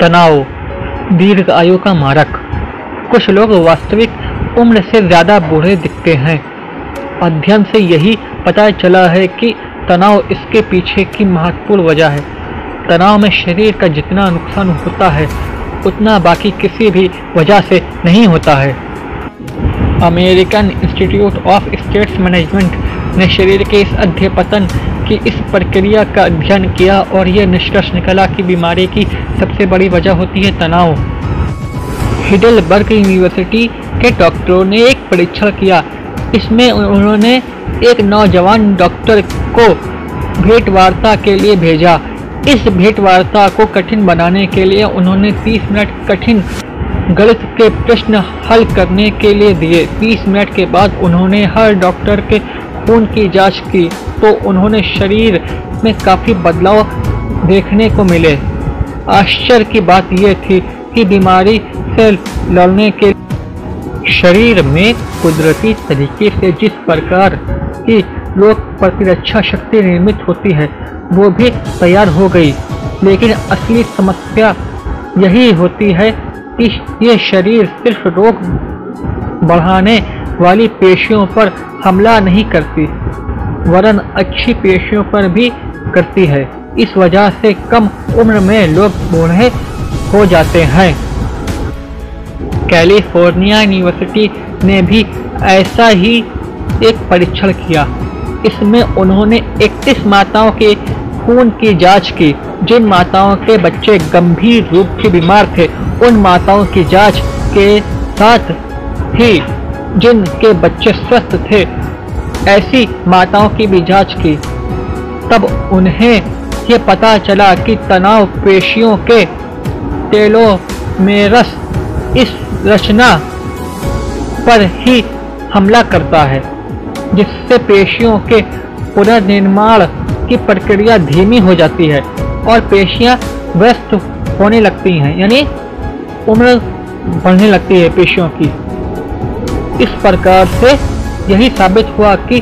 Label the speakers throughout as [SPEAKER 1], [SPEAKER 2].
[SPEAKER 1] तनाव, दीर्घ आयु का मारक। कुछ लोग वास्तविक उम्र से ज़्यादा बूढ़े दिखते हैं। अध्ययन से यही पता चला है कि तनाव इसके पीछे की महत्वपूर्ण वजह है। तनाव में शरीर का जितना नुकसान होता है, उतना बाकी किसी भी वजह से नहीं होता है। American institute of stress management ने शरीर के इस अध्यपतन की इस प्रक्रिया का अध्ययन किया और यह निष्कर्ष निकला कि बीमारी की सबसे बड़ी वजह होती है तनाव। हिडलबर्ग यूनिवर्सिटी के डॉक्टरों ने एक परीक्षण किया। इसमें उन्होंने एक नौजवान डॉक्टर को भेंट वार्ता के लिए भेजा। इस भेंट वार्ता को कठिन बनाने के लिए उन्होंने 30 मिनट कठिन गणित के प्रश्न हल करने के लिए दिए। 30 मिनट के बाद उन्होंने हर डॉक्टर के खून की जाँच की तो उन्होंने शरीर में काफ़ी बदलाव देखने को मिले। आश्चर्य की बात यह थी कि बीमारी से लड़ने के शरीर में कुदरती तरीके से जिस प्रकार की रोग प्रतिरक्षा शक्ति निर्मित होती है, वो भी तैयार हो गई। लेकिन असली समस्या यही होती है कि ये शरीर सिर्फ़ रोग बढ़ाने वाली पेशियों पर हमला नहीं करती, वरन अच्छी पेशियों पर भी करती है। इस वजह से कम उम्र में लोग बूढ़े हो जाते हैं। कैलिफ़ोर्निया यूनिवर्सिटी ने भी ऐसा ही एक परीक्षण किया। इसमें उन्होंने 31 माताओं के खून की जाँच की। जिन माताओं के बच्चे गंभीर रूप से बीमार थे, उन माताओं की जाँच के साथ ही जिनके बच्चे स्वस्थ थे, ऐसी माताओं की भी जाँच की। तब उन्हें ये पता चला कि तनाव पेशियों के टेलोमेरस इस रचना पर ही हमला करता है, जिससे पेशियों के पुनर्निर्माण की प्रक्रिया धीमी हो जाती है और पेशियाँ व्यस्त होने लगती हैं, यानी उम्र बढ़ने लगती है पेशियों की। इस प्रकार से यही साबित हुआ कि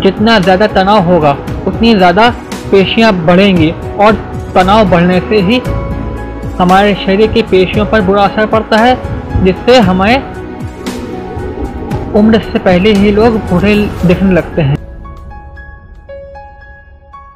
[SPEAKER 1] जितना ज़्यादा तनाव होगा, उतनी ज़्यादा पेशियाँ बढ़ेंगी और तनाव बढ़ने से ही हमारे शरीर की पेशियों पर बुरा असर पड़ता है, जिससे हमें उम्र से पहले ही लोग बूढ़े दिखने लगते हैं।